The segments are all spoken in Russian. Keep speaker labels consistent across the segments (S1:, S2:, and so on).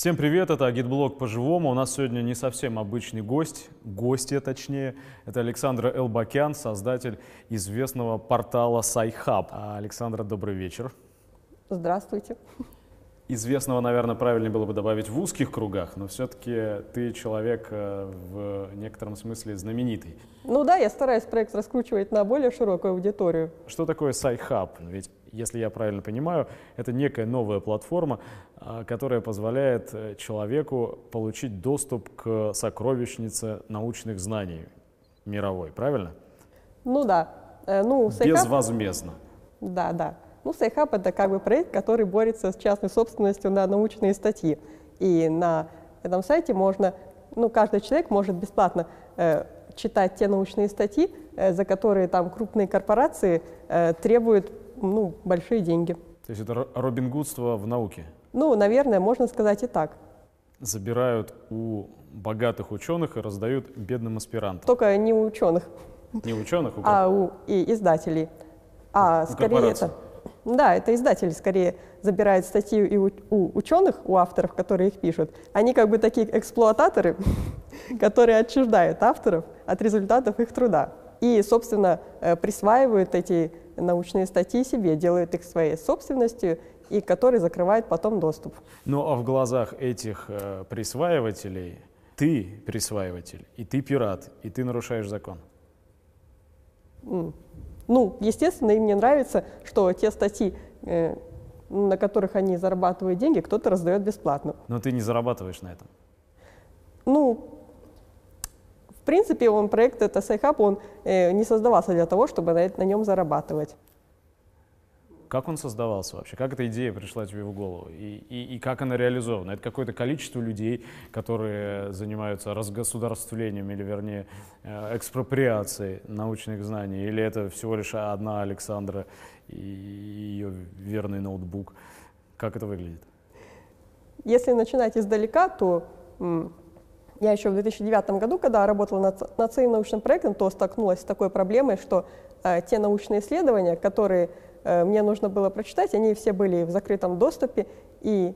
S1: Всем привет, это Агитблог по-живому. У нас сегодня не совсем обычный гость, гостья точнее. Это Александра Элбакян, создатель известного портала Sci-Hub. А, Александра, добрый вечер.
S2: Здравствуйте.
S1: Известного, наверное, правильнее было бы добавить в узких кругах, но все-таки ты человек э, в некотором смысле знаменитый.
S2: Ну да, я стараюсь проект раскручивать на более широкую аудиторию.
S1: Что такое Sci-Hub? Ведь если я правильно понимаю, это некая новая платформа, а, которая позволяет э, человеку получить доступ к сокровищнице научных знаний мировой, правильно?
S2: Ну да.
S1: Э, ну, Sci-Hub... Безвозмездно.
S2: Да, да. Ну, Сайхаб — это как бы проект, который борется с частной собственностью на научные статьи. И на этом сайте можно, ну, каждый человек может бесплатно э, читать те научные статьи, э, за которые там крупные корпорации э, требуют ну, большие деньги.
S1: То есть это Робин Гудство в науке?
S2: Ну, наверное, можно сказать и так.
S1: Забирают у богатых ученых и раздают бедным аспирантам.
S2: Только не у ученых.
S1: Не у ученых, у
S2: а у и издателей. А у скорее это. Да, это издатели скорее забирают статьи и у, у ученых, у авторов, которые их пишут. Они как бы такие эксплуататоры, которые отчуждают авторов от результатов их труда. И, собственно, э, присваивают эти научные статьи себе, делают их своей собственностью, и который закрывает потом доступ.
S1: Ну а в глазах этих э, присваивателей ты присваиватель, и ты пират, и ты нарушаешь закон.
S2: Mm. Ну, естественно, им не нравится, что те статьи, э, на которых они зарабатывают деньги, кто-то раздает бесплатно.
S1: Но ты не зарабатываешь на этом.
S2: Ну, в принципе, он проект, это Sci-Hub, он э, не создавался для того, чтобы на, на нем зарабатывать.
S1: Как он создавался вообще? Как эта идея пришла тебе в голову? И, и, и как она реализована? Это какое-то количество людей, которые занимаются разгосударствлением или, вернее, э, экспроприацией научных знаний? Или это всего лишь одна Александра и ее верный ноутбук? Как это выглядит?
S2: Если начинать издалека, то я еще в 2009 году, когда работала над, над своим научным проектом, то столкнулась с такой проблемой, что э, те научные исследования, которые мне нужно было прочитать, они все были в закрытом доступе, и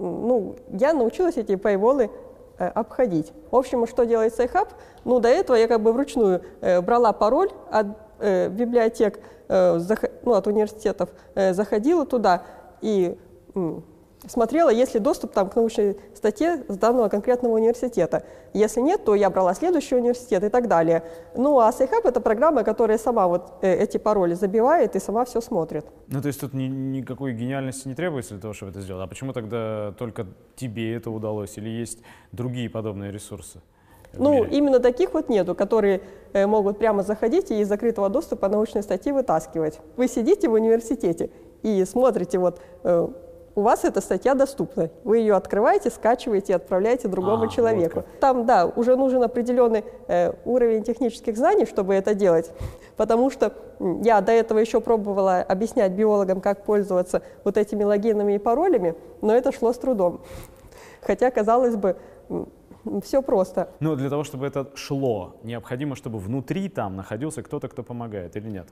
S2: ну, я научилась эти paywall э, обходить. В общем, что делает Sci-Hub? Ну, до этого я как бы вручную э, брала пароль от э, библиотек, э, ну, от университетов, э, заходила туда и смотрела, есть ли доступ там, к научной статье с данного конкретного университета. Если нет, то я брала следующий университет и так далее. Ну а Сайхаб — это программа, которая сама вот э, эти пароли забивает и сама все смотрит.
S1: Ну то есть тут ни, никакой гениальности не требуется для того, чтобы это сделать. А почему тогда только тебе это удалось? Или есть другие подобные ресурсы?
S2: Ну, именно таких вот нету, которые э, могут прямо заходить и из закрытого доступа научные статьи вытаскивать. Вы сидите в университете и смотрите вот э, у вас эта статья доступна. Вы ее открываете, скачиваете и отправляете другому а, человеку. Вот Там, да, уже нужен определенный э, уровень технических знаний, чтобы это делать, потому что я до этого еще пробовала объяснять биологам, как пользоваться вот этими логинами и паролями, но это шло с трудом. Хотя, казалось бы, все просто.
S1: Но для того, чтобы это шло, необходимо, чтобы внутри там находился кто-то, кто помогает, или нет?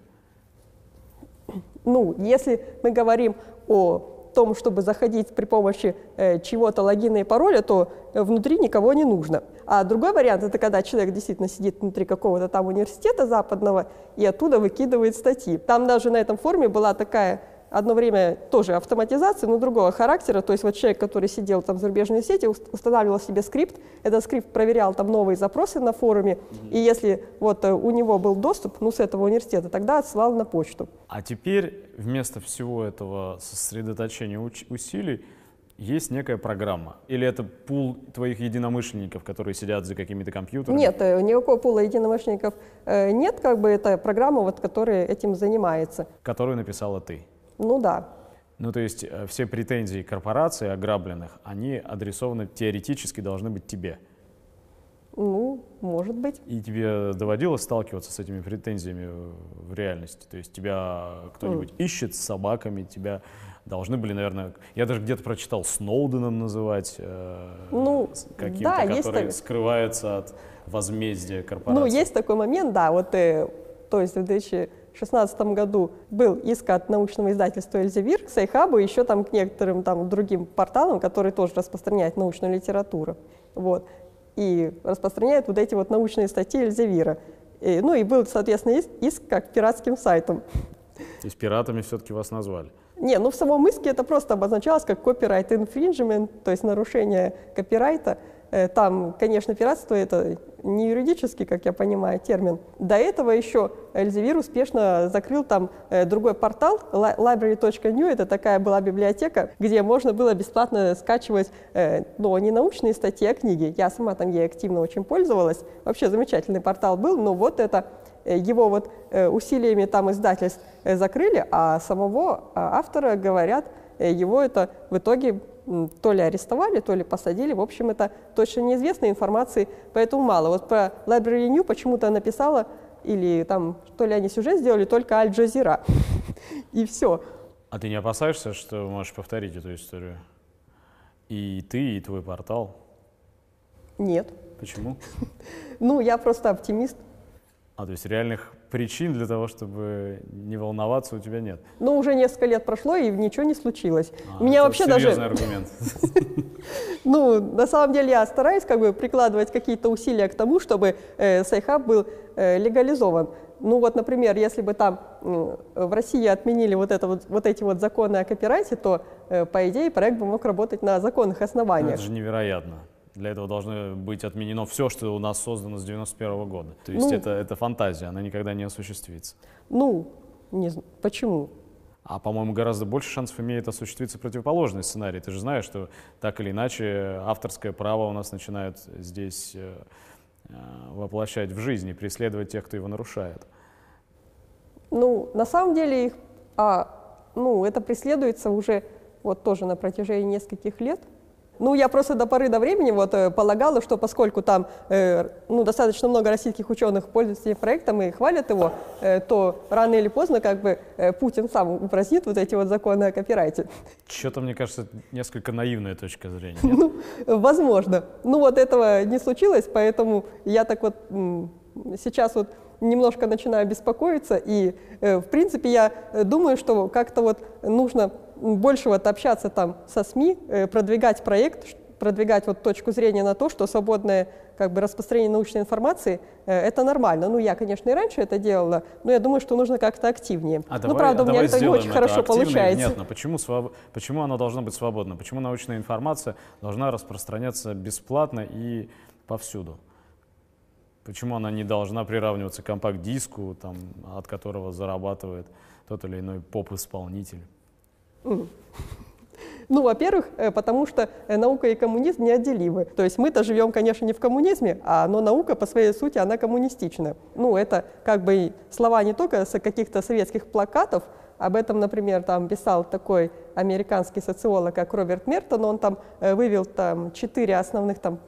S2: Ну, если мы говорим о том, чтобы заходить при помощи э, чего-то логина и пароля, то э, внутри никого не нужно. А другой вариант – это когда человек действительно сидит внутри какого-то там университета западного и оттуда выкидывает статьи. Там даже на этом форуме была такая одно время тоже автоматизация, но другого характера. То есть вот человек, который сидел там в зарубежной сети, устанавливал себе скрипт, этот скрипт проверял там новые запросы на форуме, mm-hmm. и если вот э, у него был доступ, ну, с этого университета, тогда отсылал на почту.
S1: А теперь вместо всего этого сосредоточения усилий есть некая программа? Или это пул твоих единомышленников, которые сидят за какими-то компьютерами?
S2: Нет, э, никакого пула единомышленников э, нет, как бы это программа, вот, которая этим занимается.
S1: Которую написала ты?
S2: Ну да.
S1: Ну, то есть э, все претензии корпораций ограбленных, они адресованы теоретически должны быть тебе.
S2: Ну, может быть.
S1: И тебе доводилось сталкиваться с этими претензиями в реальности? То есть тебя кто-нибудь mm. ищет с собаками, тебя должны были, наверное, я даже где-то прочитал Сноуденом называть, э, ну, каким-то, да, который есть скрывается от возмездия корпорации.
S2: Ну, есть такой момент, да, вот, э, то есть в 2000 2016 году был иск от научного издательства «Эльзевир» к Сайхабу, еще там к некоторым там другим порталам, которые тоже распространяют научную литературу. Вот. И распространяют вот эти вот научные статьи Эльзевира. И, ну и был, соответственно, иск, иск как пиратским сайтом.
S1: То есть пиратами все-таки вас назвали?
S2: Не, ну в самом иске это просто обозначалось как copyright infringement, то есть нарушение копирайта. Э, там, конечно, пиратство это не юридический, как я понимаю, термин. До этого еще Эльзевир успешно закрыл там э, другой портал, library.new, это такая была библиотека, где можно было бесплатно скачивать, э, ну, не научные статьи, а книги. Я сама там ей активно очень пользовалась. Вообще замечательный портал был, но вот это его вот усилиями там издательств закрыли, а самого а, автора, говорят, его это в итоге то ли арестовали, то ли посадили. В общем, это точно неизвестно, информации поэтому мало. Вот про Library New почему-то написала, или там, то ли они сюжет сделали, только Аль-Джазира. И все.
S1: А ты не опасаешься, что можешь повторить эту историю? И ты, и твой портал?
S2: Нет.
S1: Почему?
S2: Ну, я просто оптимист.
S1: А, то есть реальных причин для того, чтобы не волноваться, у тебя нет?
S2: Ну, уже несколько лет прошло, и ничего не случилось.
S1: А, Меня вообще даже... аргумент.
S2: Ну, на самом деле я стараюсь как бы прикладывать какие-то усилия к тому, чтобы э, Сайхаб был э, легализован. Ну вот, например, если бы там в России отменили вот, это вот, вот эти вот законы о копирайте, то, э, по идее, проект бы мог работать на законных основаниях.
S1: Это же невероятно. Для этого должно быть отменено все, что у нас создано с 91 года. То есть ну, это, это фантазия, она никогда не осуществится.
S2: Ну, не знаю. Почему?
S1: А, по-моему, гораздо больше шансов имеет осуществиться противоположный сценарий. Ты же знаешь, что так или иначе авторское право у нас начинают здесь э, э, воплощать в жизни, преследовать тех, кто его нарушает.
S2: Ну, на самом деле их, а, ну, это преследуется уже вот тоже на протяжении нескольких лет. Ну, я просто до поры до времени вот э, полагала, что поскольку там э, ну, достаточно много российских ученых пользуются этим проектом и хвалят его, э, то рано или поздно как бы э, Путин сам упразднит вот эти вот законы о копирайте.
S1: Что-то, мне кажется, несколько наивная точка зрения.
S2: Ну, возможно. Ну, вот этого не случилось, поэтому я так вот сейчас вот немножко начинаю беспокоиться, и, э, в принципе, я думаю, что как-то вот нужно больше вот общаться там со СМИ, э, продвигать проект, продвигать вот точку зрения на то, что свободное как бы распространение научной информации э, это нормально. Ну, я, конечно, и раньше это делала, но я думаю, что нужно как-то активнее.
S1: А
S2: ну,
S1: давай,
S2: правда,
S1: а
S2: у меня это не очень
S1: это
S2: хорошо получается.
S1: Нет, но почему, своб... почему она должна быть свободна? Почему научная информация должна распространяться бесплатно и повсюду? Почему она не должна приравниваться к компакт-диску, там, от которого зарабатывает тот или иной поп-исполнитель? Hum.
S2: Ну, во-первых, э, потому что э, наука и коммунизм неотделимы. То есть мы-то живем, конечно, не в коммунизме, а, но наука по своей сути, она коммунистична. Ну, это как бы слова не только с каких-то советских плакатов, об этом, например, там писал такой американский социолог, как Роберт Мертон, он там э, вывел там четыре основных там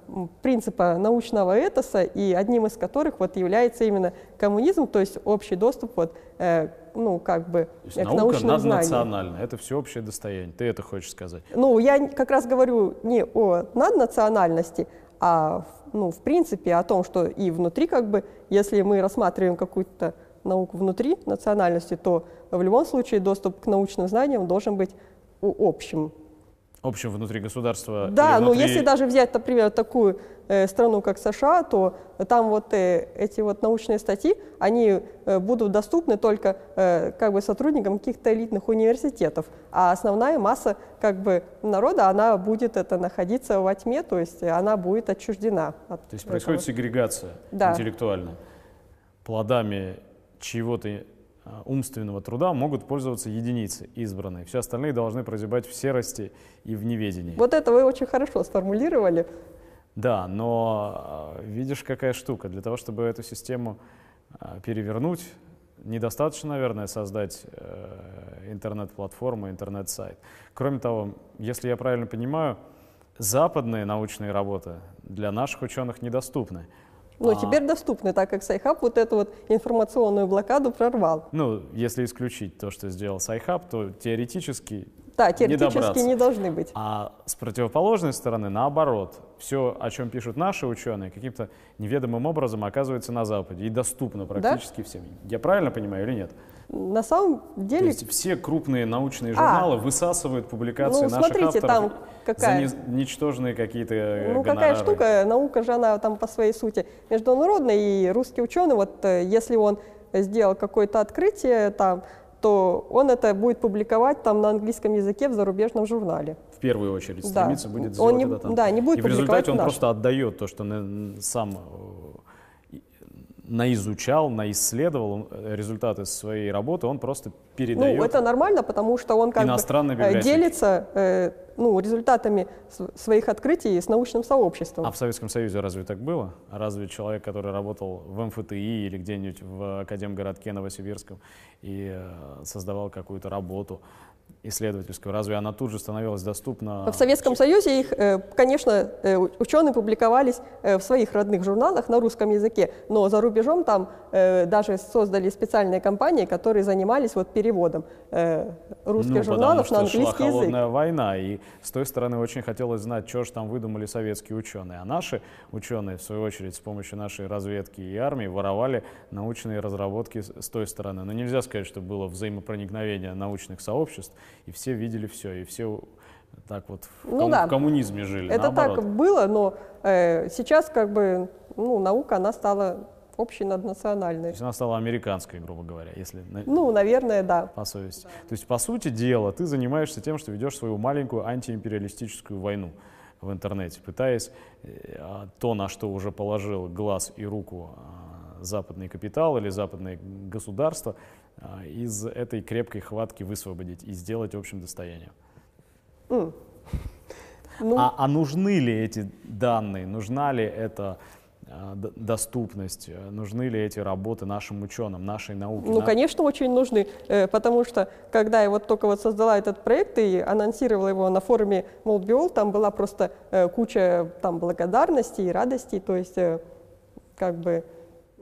S2: принципа научного этоса, и одним из которых вот является именно коммунизм, то есть общий доступ вот, э, ну, как бы
S1: то есть к наука научным знаниям. это всеобщее достояние, ты это хочешь сказать?
S2: Ну, я как раз говорю не о наднациональности, а ну, в принципе о том, что и внутри как бы, если мы рассматриваем какую-то науку внутри национальности, то в любом случае доступ к научным знаниям должен быть общим.
S1: Общим внутри государства?
S2: Да,
S1: внутри...
S2: но если даже взять, например, такую страну, как США, то там вот э, эти вот научные статьи, они э, будут доступны только э, как бы сотрудникам каких-то элитных университетов, а основная масса как бы народа, она будет это находиться во тьме, то есть она будет отчуждена.
S1: От то есть этого. происходит сегрегация да. интеллектуальная. Плодами чьего-то а, умственного труда могут пользоваться единицы избранные. Все остальные должны прозябать в серости и в неведении.
S2: Вот это вы очень хорошо сформулировали.
S1: Да, но а, видишь, какая штука. Для того, чтобы эту систему а, перевернуть, недостаточно, наверное, создать э, интернет-платформу, интернет-сайт. Кроме того, если я правильно понимаю, западные научные работы для наших ученых недоступны.
S2: Но а... теперь доступны, так как Сайхаб вот эту вот информационную блокаду прорвал.
S1: Ну, если исключить то, что сделал Сайхаб, то теоретически
S2: да, теоретически не, не должны быть.
S1: А с противоположной стороны, наоборот, все, о чем пишут наши ученые, каким-то неведомым образом оказывается на Западе и доступно практически да? всем. Я правильно понимаю или нет?
S2: На самом деле... То
S1: есть все крупные научные журналы а, высасывают публикации
S2: ну,
S1: наших
S2: смотрите,
S1: авторов
S2: там какая...
S1: за ничтожные какие-то э,
S2: Ну
S1: гонорары.
S2: какая штука, наука же она там по своей сути международная, и русский ученый, вот э, если он сделал какое-то открытие там, то он это будет публиковать там на английском языке в зарубежном журнале.
S1: В первую очередь стремиться
S2: да.
S1: будет сделать
S2: он не,
S1: это там.
S2: Да, не будет
S1: И в результате он
S2: наш.
S1: просто отдает то, что сам наизучал, наисследовал э, результаты своей работы, он просто передает.
S2: Ну, это нормально, потому что он как бы э, делится э, ну, результатами своих открытий с научным сообществом.
S1: А в Советском Союзе разве так было? разве человек, который работал в МФТИ или где-нибудь в Академгородке Новосибирском и э, создавал какую-то работу, исследовательскую, разве она тут же становилась доступна?
S2: В Советском Союзе их, э, конечно, э, ученые публиковались э, в своих родных журналах на русском языке, но за рубежом там даже создали специальные компании, которые занимались вот переводом русских
S1: ну,
S2: журналов на английский
S1: шла
S2: язык.
S1: холодная война, и с той стороны очень хотелось знать, что же там выдумали советские ученые. А наши ученые, в свою очередь, с помощью нашей разведки и армии воровали научные разработки с той стороны. Но нельзя сказать, что было взаимопроникновение научных сообществ, и все видели все, и все так вот в,
S2: ну,
S1: ком-
S2: да.
S1: в коммунизме жили.
S2: Это
S1: наоборот.
S2: так было, но э, сейчас как бы ну, наука, она стала общей наднациональной. То
S1: есть она стала американской, грубо говоря, если...
S2: Ну, наверное, да.
S1: По совести. То есть, по сути дела, ты занимаешься тем, что ведешь свою маленькую антиимпериалистическую войну в интернете, пытаясь э, а, то, на что уже положил глаз и руку а, западный капитал или западное государство, а, из этой крепкой хватки высвободить и сделать общим достоянием. Mm. Ну. А, а нужны ли эти данные, нужна ли эта а, доступность, нужны ли эти работы нашим ученым, нашей науке?
S2: Ну, на... конечно, очень нужны, э, потому что, когда я вот только вот создала этот проект и анонсировала его на форуме Молдбиол, там была просто э, куча там благодарности и радости, то есть э, как бы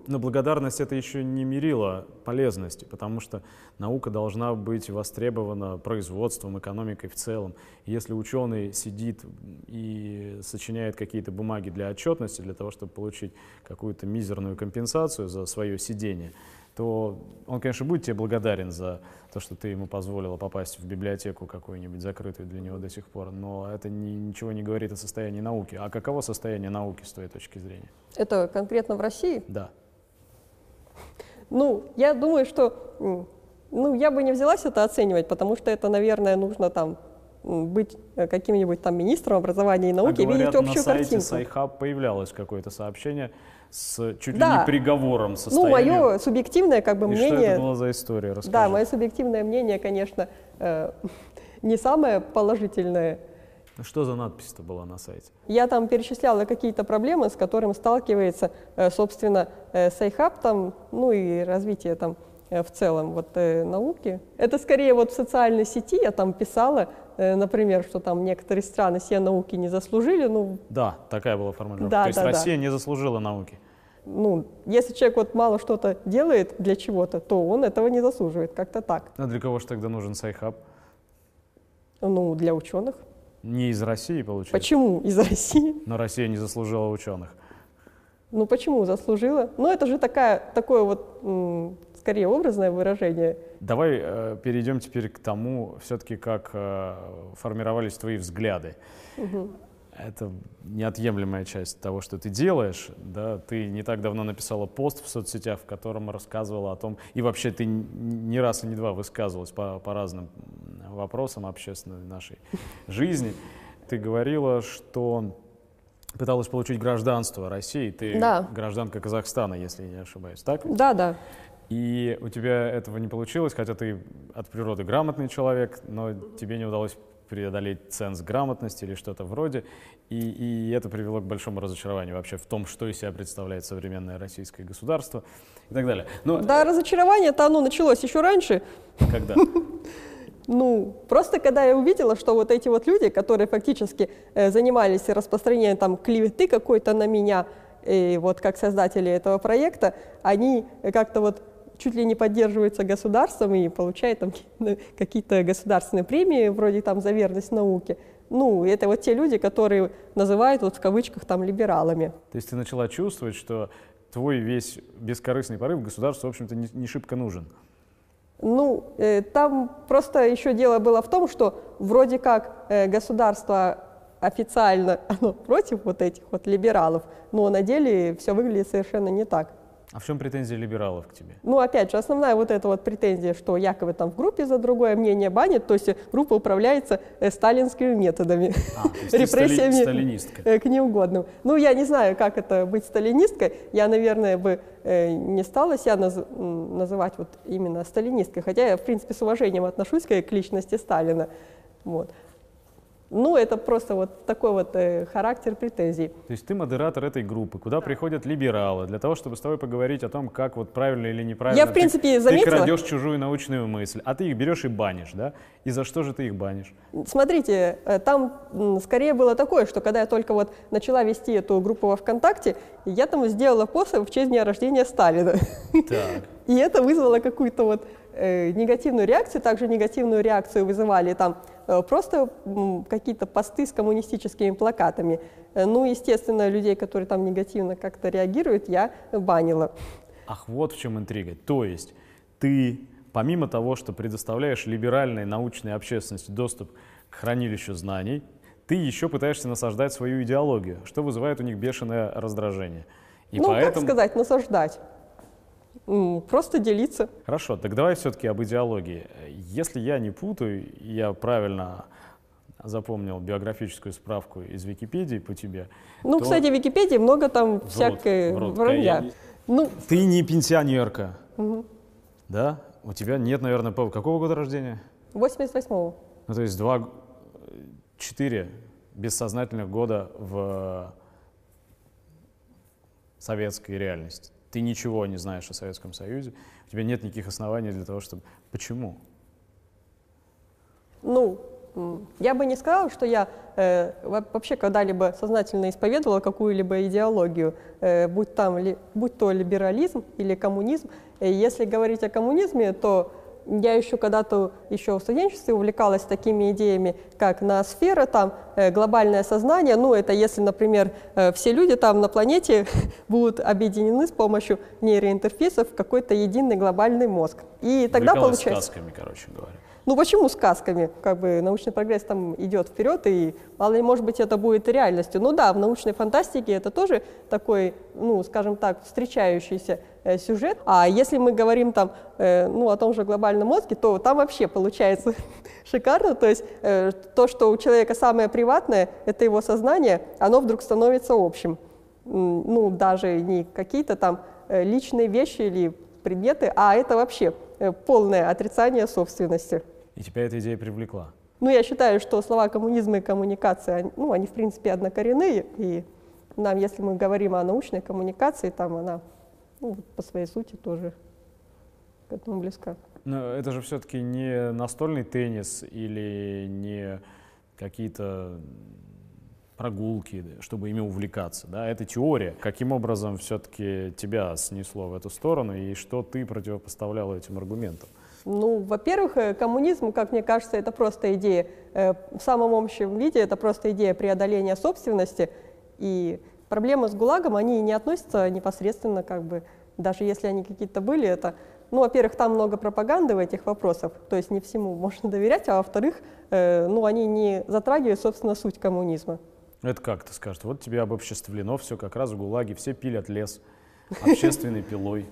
S1: но благодарность это еще не мерило полезности, потому что наука должна быть востребована производством, экономикой в целом. Если ученый сидит и сочиняет какие-то бумаги для отчетности, для того, чтобы получить какую-то мизерную компенсацию за свое сидение, то он, конечно, будет тебе благодарен за то, что ты ему позволила попасть в библиотеку какую-нибудь закрытую для него до сих пор, но это ни, ничего не говорит о состоянии науки. А каково состояние науки с твоей точки зрения?
S2: Это конкретно в России?
S1: Да.
S2: Ну, я думаю, что ну, я бы не взялась это оценивать, потому что это, наверное, нужно там быть э, каким-нибудь там министром образования и науки
S1: а
S2: и видеть общую
S1: на сайте
S2: картинку.
S1: Сайхаб появлялось какое-то сообщение с чуть ли не приговором
S2: Ну, мое субъективное как бы
S1: и
S2: мнение...
S1: что это была за история? Расскажи.
S2: Да, мое субъективное мнение, конечно, э, не самое положительное.
S1: Ну, что за надпись-то была на сайте?
S2: Я там перечисляла какие-то проблемы, с которыми сталкивается, э, собственно, э, Сайхаб там, ну и развитие там э, в целом вот науки. Это скорее вот в социальной сети я там писала, например, что там некоторые страны все науки не заслужили. Ну,
S1: да, такая была формулировка. Да, То есть да, Россия да. не заслужила науки.
S2: Ну, если человек вот мало что-то делает для чего-то, то он этого не заслуживает, как-то так.
S1: А для кого же тогда нужен Сайхаб?
S2: Ну, для ученых.
S1: Не из России, получается?
S2: Почему из России?
S1: Но Россия не заслужила ученых.
S2: Ну почему заслужила? Ну это же такая, такое вот скорее образное выражение.
S1: Давай э, перейдем теперь к тому, все-таки как э, формировались твои взгляды. Угу. Это неотъемлемая часть того, что ты делаешь. Да? Ты не так давно написала пост в соцсетях, в котором рассказывала о том, и вообще ты не раз и не два высказывалась по, по разным вопросам общественной нашей жизни. Ты говорила, что пыталась получить гражданство России. Ты
S2: да.
S1: гражданка Казахстана, если я не ошибаюсь, так?
S2: Да, да.
S1: И у тебя этого не получилось, хотя ты от природы грамотный человек, но тебе не удалось преодолеть ценз грамотности или что-то вроде. И, и это привело к большому разочарованию вообще в том, что из себя представляет современное российское государство и так далее.
S2: Но... Да, разочарование-то оно началось еще раньше.
S1: Когда?
S2: Ну, просто когда я увидела, что вот эти вот люди, которые фактически э, занимались распространением там клеветы какой-то на меня, и вот как создатели этого проекта, они как-то вот чуть ли не поддерживаются государством и получают там какие-то государственные премии, вроде там за верность науке. Ну, это вот те люди, которые называют вот в кавычках там либералами.
S1: То есть ты начала чувствовать, что твой весь бескорыстный порыв государству, в общем-то, не, не шибко нужен.
S2: Ну, э, там просто еще дело было в том, что вроде как э, государство официально оно против вот этих вот либералов, но на деле все выглядит совершенно не так.
S1: А в чем претензия либералов к тебе?
S2: Ну, опять же, основная вот эта вот претензия, что якобы там в группе за другое мнение банят, то есть группа управляется э, сталинскими методами,
S1: А,
S2: репрессиями
S1: стали-
S2: э, к неугодным. Ну, я не знаю, как это быть сталинисткой. Я, наверное, бы э, не стала себя наз- называть вот именно сталинисткой, хотя я, в принципе, с уважением отношусь к личности Сталина. Вот. Ну, это просто вот такой вот э, характер претензий.
S1: То есть ты модератор этой группы, куда приходят либералы для того, чтобы с тобой поговорить о том, как вот правильно или неправильно.
S2: Я, в
S1: ты-
S2: принципе,
S1: ты,
S2: заметила-
S1: крадешь чужую научную мысль, а ты их берешь и банишь, да? И за что же ты их банишь?
S2: Смотрите, э, там скорее было такое, что когда я только вот начала вести эту группу во ВКонтакте, я там сделала пост в честь дня рождения Сталина.
S1: Так.
S2: И это вызвало какую-то вот э, негативную реакцию. Также негативную реакцию вызывали там просто м, какие-то посты с коммунистическими плакатами. Э, ну, естественно, людей, которые там негативно как-то реагируют, я банила.
S1: Ах, вот в чем интрига. То есть ты, помимо того, что предоставляешь либеральной научной общественности доступ к хранилищу знаний, ты еще пытаешься насаждать свою идеологию, что вызывает у них бешеное раздражение. И
S2: ну,
S1: поэтому...
S2: как сказать, насаждать. Просто делиться.
S1: Хорошо, так давай все-таки об идеологии. Если я не путаю, я правильно запомнил биографическую справку из Википедии по тебе.
S2: Ну,
S1: то
S2: кстати, в Википедии много там
S1: Врут,
S2: всякой
S1: врут.
S2: вранья.
S1: Я-
S2: Ну,
S1: Ты не пенсионерка,
S2: мгм.
S1: да? У тебя нет, наверное, по- какого года рождения?
S2: 88-го.
S1: Ну, то есть два, четыре бессознательных года в советской реальности. Ты ничего не знаешь о Советском Союзе, у тебя нет никаких оснований для того, чтобы... Почему?
S2: Ну, я бы не сказала, что я э, во- вообще когда-либо сознательно исповедовала какую-либо идеологию, э, будь, там, ли- будь то либерализм или коммунизм. Э, Если говорить о коммунизме, то я еще когда-то еще в студенчестве увлекалась такими идеями, как ноосфера, там, э, глобальное сознание. Ну, это если, например, э, все люди там на планете будут объединены с помощью нейроинтерфейсов в какой-то единый глобальный мозг. И тогда
S1: Увлекалась
S2: получается...
S1: сказками, короче говоря.
S2: Ну почему сказками? Как бы научный прогресс там идет вперед, и мало ли, может быть, это будет реальностью. Ну да, в научной фантастике это тоже такой, ну, скажем так, встречающийся э, сюжет. А если мы говорим там, э, ну, о том же глобальном мозге, то там вообще получается шикарно. То есть э, то, что у человека самое приватное, это его сознание, оно вдруг становится общим. Ну, даже не какие-то там э, личные вещи или предметы, а это вообще э, полное отрицание собственности.
S1: И тебя эта идея привлекла.
S2: Ну, я считаю, что слова коммунизм и коммуникация, ну, они, в принципе, однокоренные, и нам, если мы говорим о научной коммуникации, там она ну, по своей сути тоже к этому близка.
S1: Но это же все-таки не настольный теннис или не какие-то прогулки, чтобы ими увлекаться. Да? Это теория. Каким образом все-таки тебя снесло в эту сторону и что ты противопоставлял этим аргументам?
S2: Ну, во-первых, э, коммунизм, как мне кажется, это просто идея, э, в самом общем виде, это просто идея преодоления собственности, и проблемы с ГУЛАГом, они не относятся непосредственно, как бы, даже если они какие-то были, это, ну, во-первых, там много пропаганды в этих вопросах, то есть не всему можно доверять, а во-вторых, э, ну, они не затрагивают, собственно, суть коммунизма.
S1: Это как ты скажешь? Вот тебе обобществлено все как раз в ГУЛАГе, все пилят лес общественной пилой.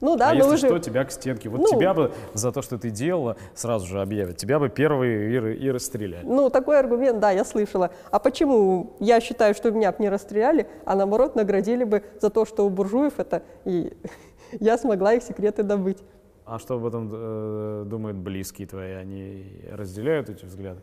S2: Ну да,
S1: а
S2: но
S1: если
S2: вы
S1: что, тебя к стенке. Вот
S2: Ну.
S1: тебя бы за то, что ты делала, сразу же объявят. Тебя бы первые и, и расстреляли.
S2: Ну, такой аргумент, да, я слышала. А почему я считаю, что меня бы не расстреляли, а наоборот наградили бы за то, что у буржуев это, и я смогла их секреты добыть.
S1: А что об этом э, думают близкие твои? Они разделяют эти взгляды?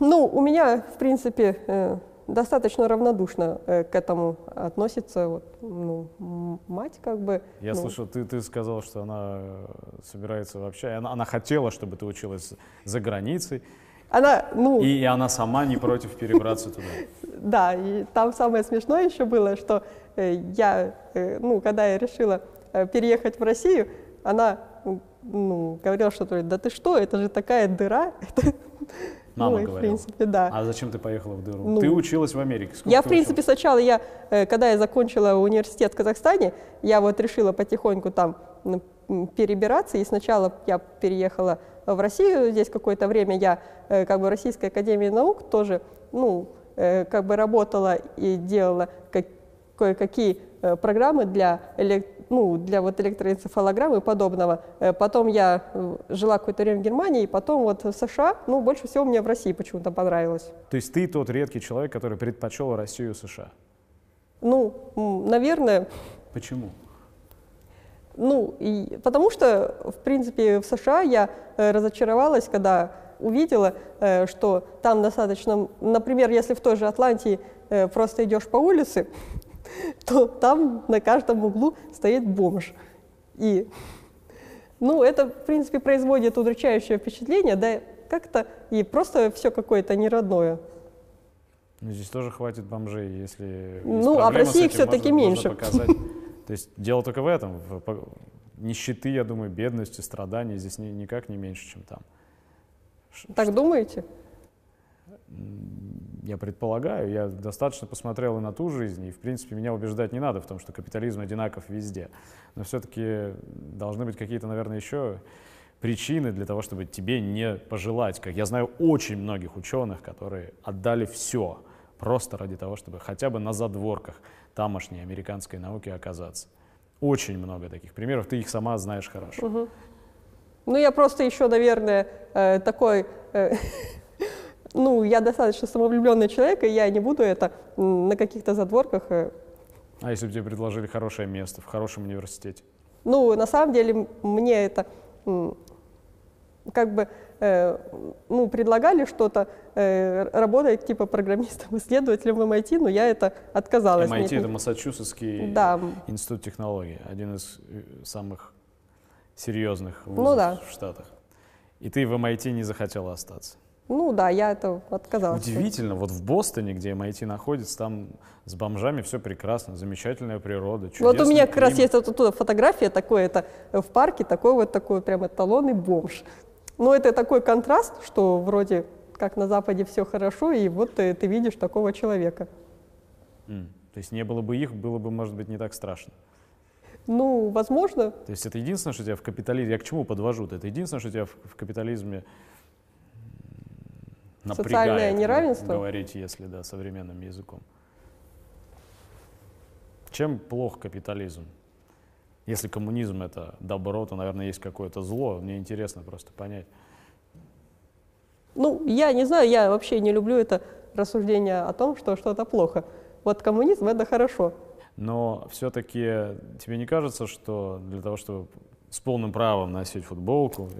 S2: Ну, у меня, в принципе, э, достаточно равнодушно э, к этому относится вот, ну, мать, как бы.
S1: Я
S2: ну,
S1: слышал, ты, ты сказал, что она э, собирается вообще, она, она хотела, чтобы ты училась за границей,
S2: Она, ну,
S1: и, и она сама не против перебраться туда.
S2: Да, и там самое смешное еще было, что э, я, э, ну, когда я решила переехать в Россию, она ну, говорила что-то, да ты что, это же такая дыра. Это,
S1: Мама
S2: ну, и, в
S1: говорила.
S2: принципе, да.
S1: А зачем ты поехала в дыру?
S2: Ну,
S1: ты училась в Америке. Сколько
S2: я, в принципе,
S1: училась?
S2: сначала, я, э, когда я закончила университет в Казахстане, я вот решила потихоньку там перебираться. И сначала я переехала в Россию, здесь какое-то время я э, как бы в Российской Академии Наук тоже, ну, э, как бы работала и делала как, кое-какие программы для, ну, для вот электроэнцефалограммы и подобного. Потом я жила какое-то время в Германии, и потом вот в США, ну, больше всего мне в России почему-то понравилось.
S1: То есть ты тот редкий человек, который предпочел Россию США?
S2: Ну, наверное.
S1: Почему?
S2: Ну, и, потому что, в принципе, в США я э, разочаровалась, когда увидела, э, что там достаточно, например, если в той же Атлантии э, просто идешь по улице, то там на каждом углу стоит бомж. И, ну, это, в принципе, производит удручающее впечатление, да, как-то и просто все какое-то неродное.
S1: Ну, здесь тоже хватит бомжей, если...
S2: Ну, а в России все-таки меньше. Можно
S1: то есть дело только в этом. В нищеты, я думаю, бедности, страданий здесь ни, никак не меньше, чем там.
S2: Так Что? думаете?
S1: Я предполагаю, я достаточно посмотрел и на ту жизнь, и, в принципе, меня убеждать не надо в том, что капитализм одинаков везде. Но все-таки должны быть какие-то, наверное, еще причины для того, чтобы тебе не пожелать. Как я знаю очень многих ученых, которые отдали все просто ради того, чтобы хотя бы на задворках тамошней американской науки оказаться. Очень много таких примеров, ты их сама знаешь хорошо. Угу.
S2: Ну, я просто еще, наверное, э, такой, э, ну, я достаточно самовлюбленный человек, и я не буду это на каких-то задворках. Э.
S1: А если бы тебе предложили хорошее место в хорошем университете?
S2: Ну, на самом деле, мне это как бы э, ну, предлагали что-то, э, работать типа программистом, исследователем в MIT, но я это отказалась.
S1: MIT — это Массачусетский да. институт технологий, один из э, самых серьезных вузов ну, да. в Штатах. И ты в MIT не захотела остаться?
S2: Ну да, я это отказалась.
S1: Удивительно, вот в Бостоне, где MIT находится, там с бомжами все прекрасно, замечательная природа,
S2: Вот у меня климат. как раз есть вот оттуда фотография такой, это в парке, такой вот такой прям эталонный бомж. Но это такой контраст, что вроде как на Западе все хорошо, и вот ты, ты видишь такого человека.
S1: Mm. То есть не было бы их, было бы, может быть, не так страшно.
S2: Ну, возможно.
S1: То есть это единственное, что тебя в капитализме... Я к чему подвожу? -то? Это единственное, что тебя в, в капитализме напрягает.
S2: Социальное неравенство?
S1: Говорить, если, да, современным языком. Чем плох капитализм? Если коммунизм это добро, то, наверное, есть какое-то зло. Мне интересно просто понять.
S2: Ну, я не знаю, я вообще не люблю это рассуждение о том, что что-то плохо. Вот коммунизм это хорошо.
S1: Но все-таки тебе не кажется, что для того, чтобы с полным правом носить футболку.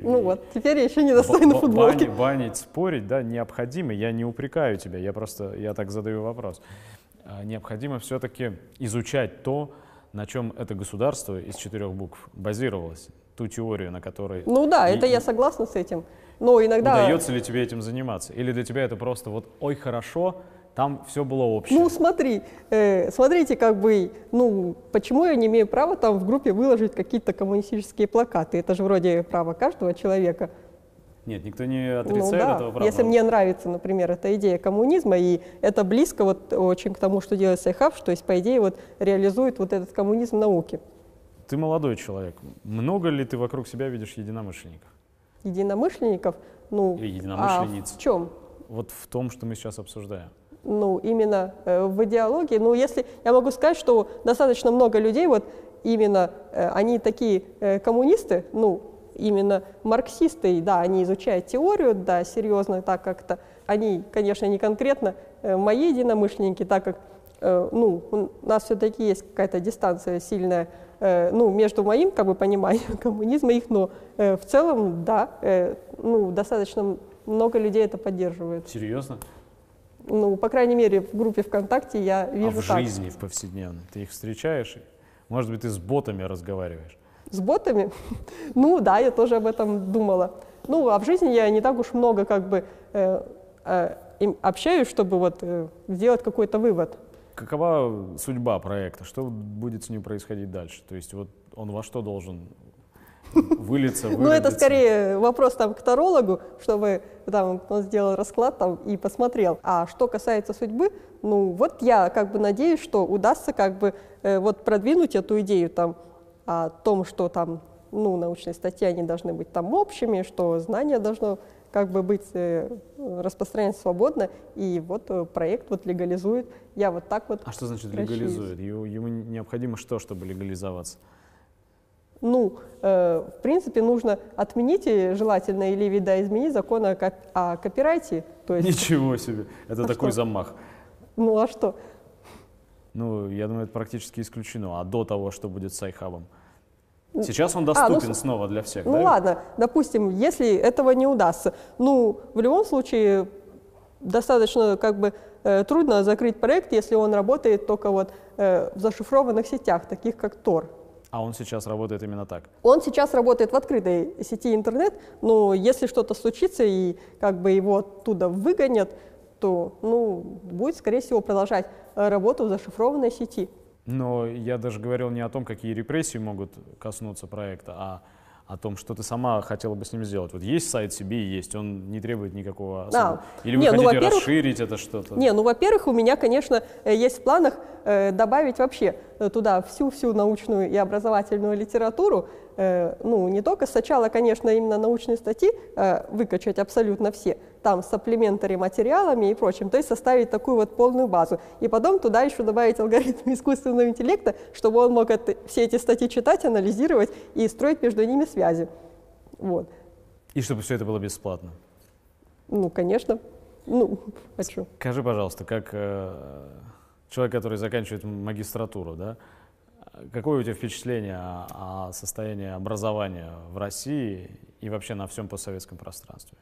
S2: Ну и, вот, теперь я еще не достойна футболки.
S1: Банить, банить, спорить, да, необходимо. Я не упрекаю тебя, я просто, я так задаю вопрос. А, необходимо все-таки изучать то, на чем это государство из четырех букв базировалось, ту теорию, на которой...
S2: Ну да, и, это я согласна с этим. Но иногда...
S1: Удается ли тебе этим заниматься? Или для тебя это просто вот, ой, хорошо, там все было общее.
S2: Ну, смотри, э, смотрите, как бы, ну, почему я не имею права там в группе выложить какие-то коммунистические плакаты? Это же вроде право каждого человека.
S1: Нет, никто не отрицает
S2: ну, да.
S1: этого права.
S2: Если мне нравится, например, эта идея коммунизма, и это близко вот очень к тому, что делает Сайхаб, то есть, по идее, вот реализует вот этот коммунизм науки.
S1: Ты молодой человек. Много ли ты вокруг себя видишь единомышленников?
S2: Единомышленников? Ну,
S1: Или единомышленниц?
S2: А в чем?
S1: Вот в том, что мы сейчас обсуждаем.
S2: Ну, именно э, в идеологии. Ну, если я могу сказать, что достаточно много людей, вот именно э, они такие э, коммунисты, ну, именно марксисты, да, они изучают теорию, да, серьезно, так как-то, они, конечно, не конкретно э, мои единомышленники, так как, э, ну, у нас все-таки есть какая-то дистанция сильная, э, ну, между моим, как бы, пониманием коммунизма их, но в целом, да, ну, достаточно много людей это поддерживает.
S1: Серьезно?
S2: Ну, по крайней мере, в группе ВКонтакте я вижу
S1: а в
S2: так.
S1: жизни, в повседневной? Ты их встречаешь? Может быть, ты с ботами разговариваешь?
S2: С ботами? ну да, я тоже об этом думала. Ну, а в жизни я не так уж много как бы э, э, общаюсь, чтобы вот э, сделать какой-то вывод.
S1: Какова судьба проекта? Что будет с ним происходить дальше? То есть вот он во что должен вылиться,
S2: Ну, это скорее вопрос там к тарологу, чтобы там он сделал расклад там и посмотрел. А что касается судьбы, ну, вот я как бы надеюсь, что удастся как бы э, вот продвинуть эту идею там о том, что там ну, научные статьи, они должны быть там общими, что знание должно как бы быть э, распространяться свободно, и вот э, проект вот легализует. Я вот так вот.
S1: А что значит легализует? Ему, ему необходимо что, чтобы легализоваться?
S2: Ну, э, в принципе, нужно отменить желательно или видоизменить закон о, коп о копирайте.
S1: То есть... Ничего себе, это а такой что? замах.
S2: Ну а что?
S1: Ну, я думаю, это практически исключено. А до того, что будет с iHub? Сейчас он доступен а, ну, снова для всех,
S2: Ну
S1: да?
S2: ладно, допустим, если этого не удастся. Ну, в любом случае, достаточно как бы э, трудно закрыть проект, если он работает только вот э, в зашифрованных сетях, таких как Tor.
S1: А он сейчас работает именно так?
S2: Он сейчас работает в открытой сети интернет, но если что-то случится и как бы его оттуда выгонят, то ну, будет, скорее всего, продолжать работу в зашифрованной сети.
S1: Но я даже говорил не о том, какие репрессии могут коснуться проекта, а о том, что ты сама хотела бы с ним сделать. Вот есть сайт себе и есть, он не требует никакого особого. А, Или вы не, ну, хотите ну, расширить это что-то?
S2: Не, ну, во-первых, у меня, конечно, э, есть в планах э, добавить вообще э, туда всю-всю научную и образовательную литературу, ну, не только сначала, конечно, именно научные статьи э, выкачать абсолютно все, там с сапплементари материалами и прочим, то есть составить такую вот полную базу. И потом туда еще добавить алгоритмы искусственного интеллекта, чтобы он мог это, все эти статьи читать, анализировать и строить между ними связи. Вот.
S1: И чтобы все это было бесплатно?
S2: Ну, конечно. Ну, хочу.
S1: Скажи, пожалуйста, как э, человек, который заканчивает магистратуру, да, Какое у тебя впечатление о, о состоянии образования в России и вообще на всем постсоветском пространстве?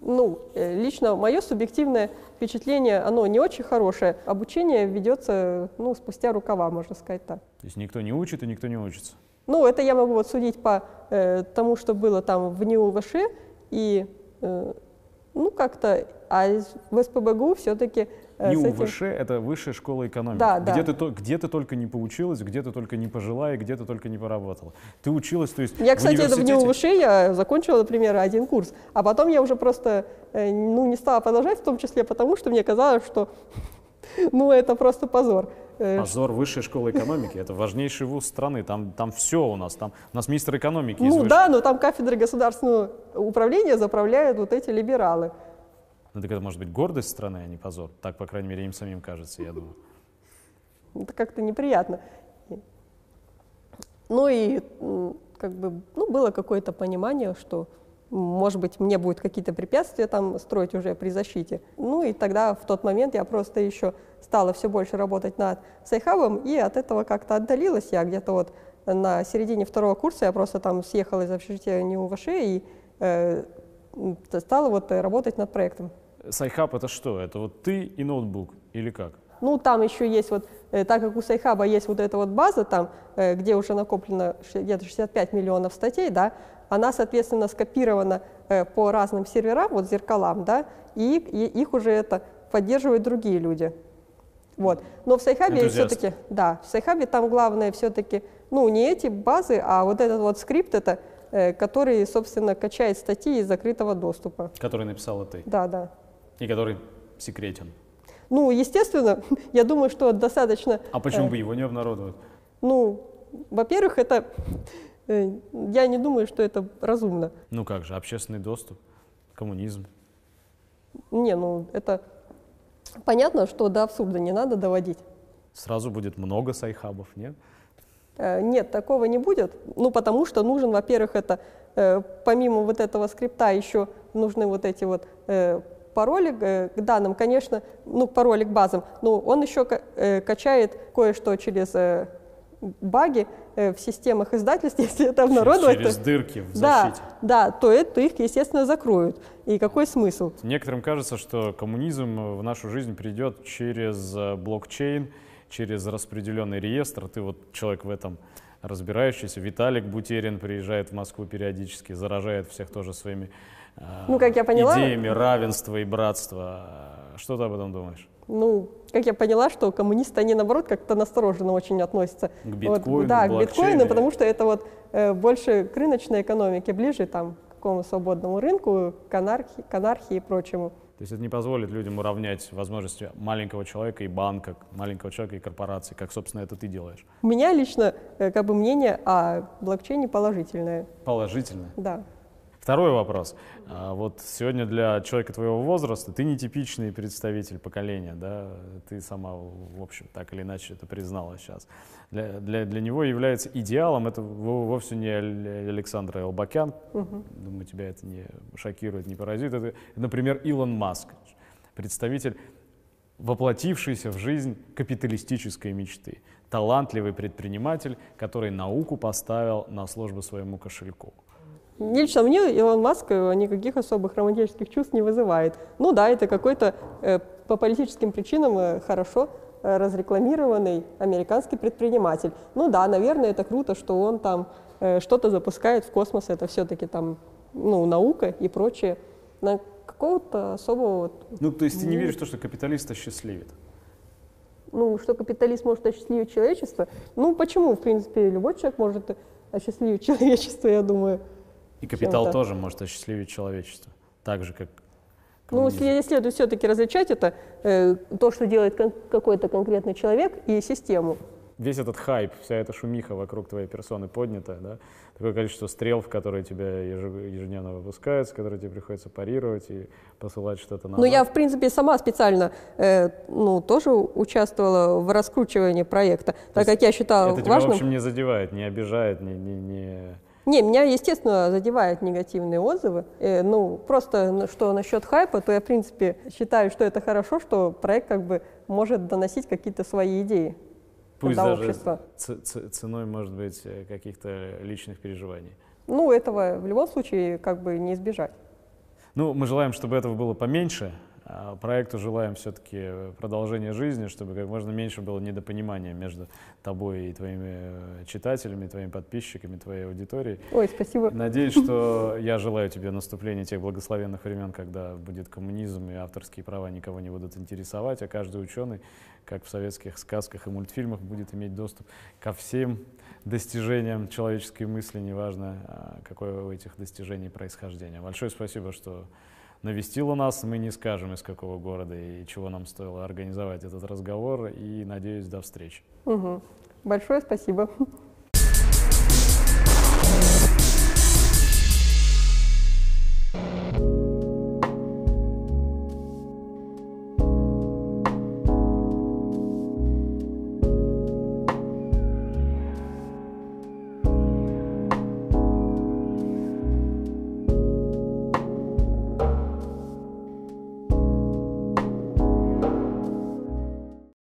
S2: Ну, э, лично мое субъективное впечатление, оно не очень хорошее. Обучение ведется, ну, спустя рукава, можно сказать так.
S1: То есть никто не учит и никто не учится?
S2: Ну, это я могу вот судить по э, тому, что было там в НИУ ВШ, и, э, ну, как-то, а в СПБГУ все-таки
S1: Э, НИУ-ВШ — это высшая школа экономики. Да, где, да. Ты, где ты только не поучилась, где ты только не пожила и где ты только не поработала. Ты училась, то есть
S2: Я, кстати, в, университете... в НИУ-ВШ я закончила, например, один курс, а потом я уже просто э, ну, не стала продолжать, в том числе потому, что мне казалось, что ну, это просто позор.
S1: Э, позор высшей школы экономики. Это важнейший вуз страны. Там, там все у нас. Там, у нас министр экономики.
S2: Ну да, но там кафедры государственного управления заправляют вот эти либералы.
S1: Ну так это может быть гордость страны, а не позор. Так, по крайней мере, им самим кажется, я думаю.
S2: Это как-то неприятно. Ну и как бы ну, было какое-то понимание, что, может быть, мне будут какие-то препятствия там строить уже при защите. Ну и тогда в тот момент я просто еще стала все больше работать над сайхабом, и от этого как-то отдалилась я где-то вот на середине второго курса, я просто там съехала из общежития НИУ ВШЭ и э, стала вот работать над проектом.
S1: Сайхаб это что? Это вот ты и ноутбук или как?
S2: Ну, там еще есть вот, э, так как у Сайхаба есть вот эта вот база там, э, где уже накоплено где-то 65 миллионов статей, да, она, соответственно, скопирована э, по разным серверам, вот зеркалам, да, и, и их уже это поддерживают другие люди. Вот. Но в Сайхабе все-таки, да, в Сайхабе там главное все-таки, ну, не эти базы, а вот этот вот скрипт, это, который, собственно, качает статьи из закрытого доступа.
S1: Который написала ты?
S2: Да, да.
S1: И который секретен.
S2: Ну, естественно, я думаю, что достаточно...
S1: А почему э, бы его не обнародовать?
S2: Ну, во-первых, это... Э, я не думаю, что это разумно.
S1: Ну как же, общественный доступ, коммунизм.
S2: Не, ну это понятно, что до абсурда не надо доводить.
S1: Сразу будет много сайхабов, нет?
S2: Э, нет, такого не будет. Ну, потому что нужен, во-первых, это э, помимо вот этого скрипта еще нужны вот эти вот э, пароли э, к данным, конечно, ну, пароли к базам, но он еще э, качает кое-что через э, баги в системах издательств, если это обнародовать.
S1: Через то, дырки в
S2: защите. Да, да то, это, то их, естественно, закроют. И какой смысл?
S1: Некоторым кажется, что коммунизм в нашу жизнь придет через блокчейн, через распределенный реестр. Ты вот человек в этом разбирающийся. Виталик Бутерин приезжает в Москву периодически, заражает всех тоже своими
S2: ну, как я поняла,
S1: идеями равенства и братства. Что ты об этом думаешь?
S2: Ну, как я поняла, что коммунисты, они наоборот как-то настороженно очень относятся.
S1: К биткоину,
S2: вот, Да, к биткоину, потому что это вот э, больше к рыночной экономике, ближе там, к какому свободному рынку, к анархии, к анархии и прочему.
S1: То есть это не позволит людям уравнять возможности маленького человека и банка, маленького человека и корпорации, как, собственно, это ты делаешь.
S2: У меня лично э, как бы мнение о блокчейне положительное.
S1: Положительное?
S2: Да.
S1: Второй вопрос. А, вот сегодня для человека твоего возраста ты нетипичный представитель поколения, да, ты сама, в общем, так или иначе это признала сейчас. Для, для, для него является идеалом, это вовсе не Александр Элбакян, угу. думаю, тебя это не шокирует, не поразит, это, например, Илон Маск, представитель воплотившийся в жизнь капиталистической мечты, талантливый предприниматель, который науку поставил на службу своему кошельку.
S2: Лично мне Илон Маск э, никаких особых романтических чувств не вызывает. Ну да, это какой-то э, по политическим причинам э, хорошо э, разрекламированный американский предприниматель. Ну да, наверное, это круто, что он там э, что-то запускает в космос, это все-таки там ну, наука и прочее. На какого-то особого...
S1: Ну, то есть ты не веришь в то, что капиталист осчастливит?
S2: Ну, что капиталист может осчастливить человечество? Ну, почему? В принципе, любой человек может осчастливить человечество, я думаю.
S1: И капитал тоже может осчастливить человечество, так же, как
S2: ну, если следует все-таки различать это, э, то, что делает кон- какой-то конкретный человек и систему.
S1: Весь этот хайп, вся эта шумиха вокруг твоей персоны поднята, да? такое количество стрел, в которые тебя ежедневно выпускаются, которые тебе приходится парировать и посылать что-то на.
S2: Ну, я, в принципе, сама специально э, ну, тоже участвовала в раскручивании проекта, так как я считала
S1: это
S2: важным... Это
S1: тебя, в общем, не задевает, не обижает, не... не, не
S2: не, меня, естественно, задевают негативные отзывы. Э, ну, просто что насчет хайпа, то я, в принципе, считаю, что это хорошо, что проект как бы может доносить какие-то свои идеи.
S1: Пусть даже общества. ценой, может быть, э, каких-то личных переживаний.
S2: Ну, этого в любом случае как бы не избежать.
S1: Ну, мы желаем, чтобы этого было поменьше, проекту желаем все-таки продолжения жизни, чтобы как можно меньше было недопонимания между тобой и твоими э, читателями, твоими подписчиками, твоей аудиторией.
S2: Ой, спасибо.
S1: Надеюсь, что я желаю тебе наступления тех благословенных времен, когда будет коммунизм и авторские права никого не будут интересовать, а каждый ученый, как в советских сказках и мультфильмах, будет иметь доступ ко всем достижениям человеческой мысли, неважно, а, какое у этих достижений происхождение. Большое спасибо, что навестила нас. Мы не скажем, из какого города и чего нам стоило организовать этот разговор. И надеюсь, до встречи.
S2: Угу. Большое спасибо.